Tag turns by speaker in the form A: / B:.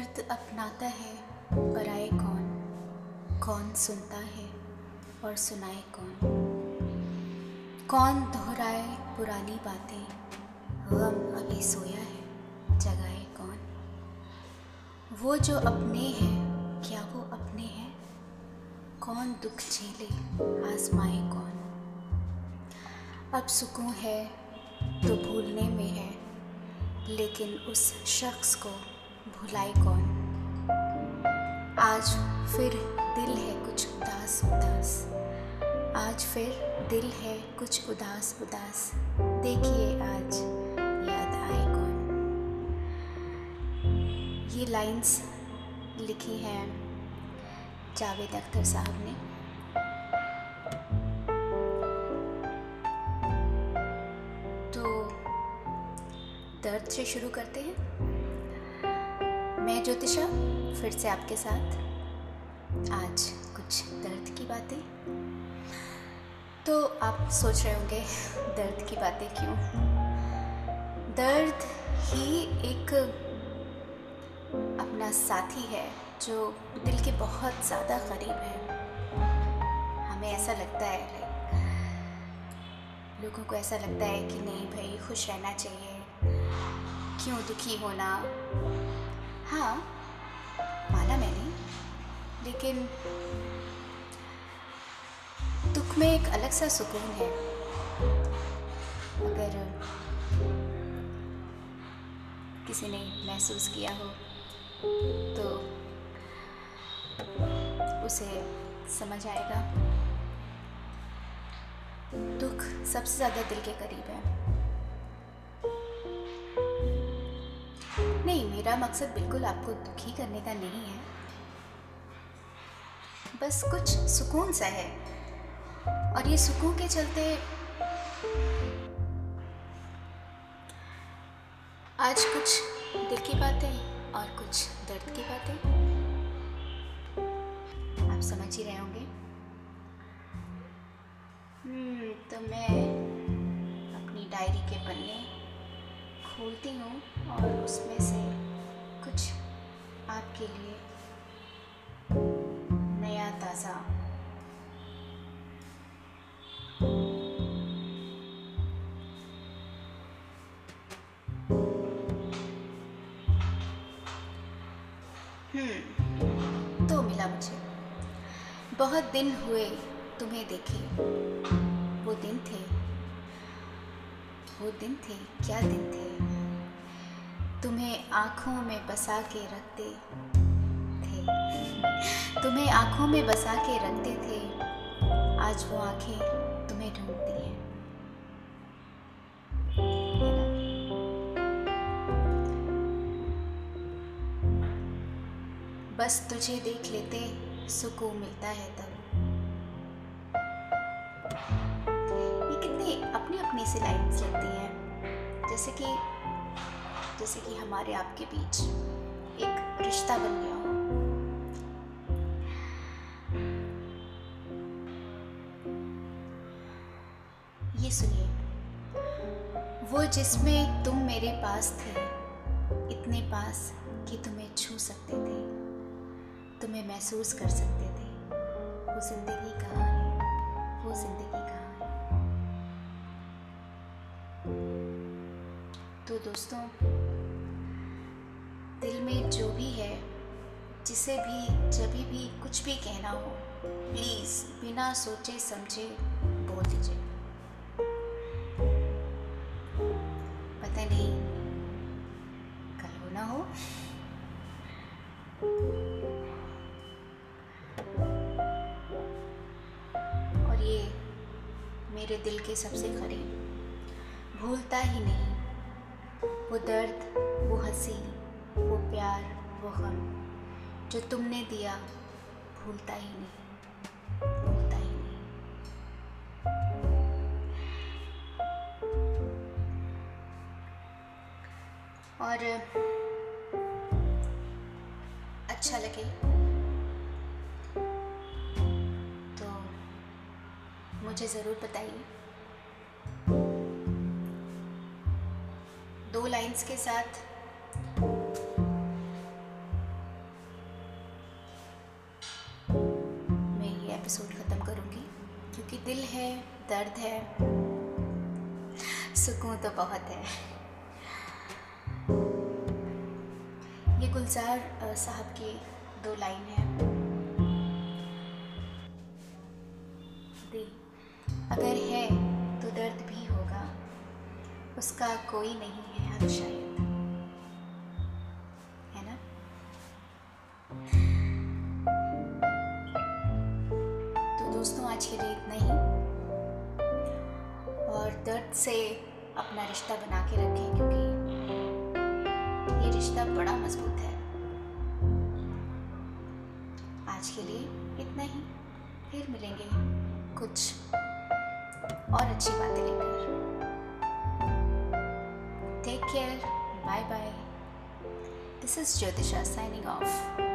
A: दर्द अपनाता है, पराए कौन? कौन सुनता है और सुनाए कौन? कौन दोहराए पुरानी बातें? गम अभी सोया है, जगाए कौन? वो जो अपने हैं, क्या वो अपने हैं? कौन दुख झेले, आजमाए कौन? अब सुकून है तो भूलने में है, लेकिन उस शख्स को भुलाए कौन? आज फिर दिल है कुछ उदास उदास। आज फिर दिल है कुछ उदास उदास। देखिए आज याद आए कौन? ये लाइंस लिखी हैं जावेद अख्तर साहब ने। तो दर्द से शुरू करते हैं। मैं ज्योतिषा, फिर से आपके साथ। आज कुछ दर्द की बातें। तो आप सोच रहे होंगे, दर्द की बातें क्यों? दर्द ही एक अपना साथी है, जो दिल के बहुत ज़्यादा करीब है। हमें ऐसा लगता है लाइक लोगों को ऐसा लगता है कि नहीं भाई, खुश रहना चाहिए। क्यों दुखी होना? माना मैंने। लेकिन दुख में एक अलग सा सुकून है। अगर किसी ने महसूस किया हो तो उसे समझ आएगा। दुख सबसे ज़्यादा दिल के करीब है। नहीं मेरा मकसद बिल्कुल आपको दुखी करने का नहीं है। बस कुछ सुकून सा है। और ये सुकून के चलते आज कुछ दिल की बातें और कुछ दर्द की बातें। आप समझ ही रहे होंगे। हम्म, तो मैं अपनी डायरी के पन्ने खोलती हूँ और उसमें से कुछ आपके लिए नया ताज़ा हम्म तो मिला मुझे। बहुत दिन हुए तुम्हें देखे। वो दिन थे। वो दिन थे, क्या दिन थे? तुम्हें आँखों में बसा के रखते थे। तुम्हें आँखों में बसा के रखते थे। आज वो आँखें तुम्हें ढूंढती हैं। बस तुझे देख लेते सुकून मिलता है तब। ये कितनी अपनी अपनी सी लाइन्स लगती हैं। जैसे कि जैसे कि हमारे आपके बीच एक रिश्ता बन गया हो। ये सुनिए, वो जिसमें तुम मेरे पास थे, इतने पास कि तुम्हें छू सकते थे, तुम्हें महसूस कर सकते थे। वो ज़िंदगी कहाँ है? वो ज़िंदगी कहाँ है? तो दोस्तों दिल में जो भी है, जिसे भी जब भी कुछ भी कहना हो प्लीज़ बिना सोचे समझे बोल दीजिए। पता नहीं, कल हो ना हो। और ये मेरे दिल के सबसे करीब, भूलता ही नहीं, वो दर्द, वो हँसी वो प्यार, वो गम, जो तुमने दिया, भूलता ही नहीं, भूलता ही नहीं। और अच्छा लगे तो मुझे ज़रूर बताइए। दो लाइंस के साथ दिल है, दर्द है, सुकून तो बहुत है। ये गुलजार साहब की दो लाइन है। दिल अगर है तो दर्द भी होगा, उसका कोई नहीं है हल शायद। दोस्तों, आज के लिए इतना ही और दर्द से अपना रिश्ता बना के रखें, क्योंकि ये रिश्ता बड़ा मज़बूत है। आज के लिए इतना ही। फिर मिलेंगे कुछ और अच्छी बातें लेकर। Take care bye bye this is Jyotisha signing off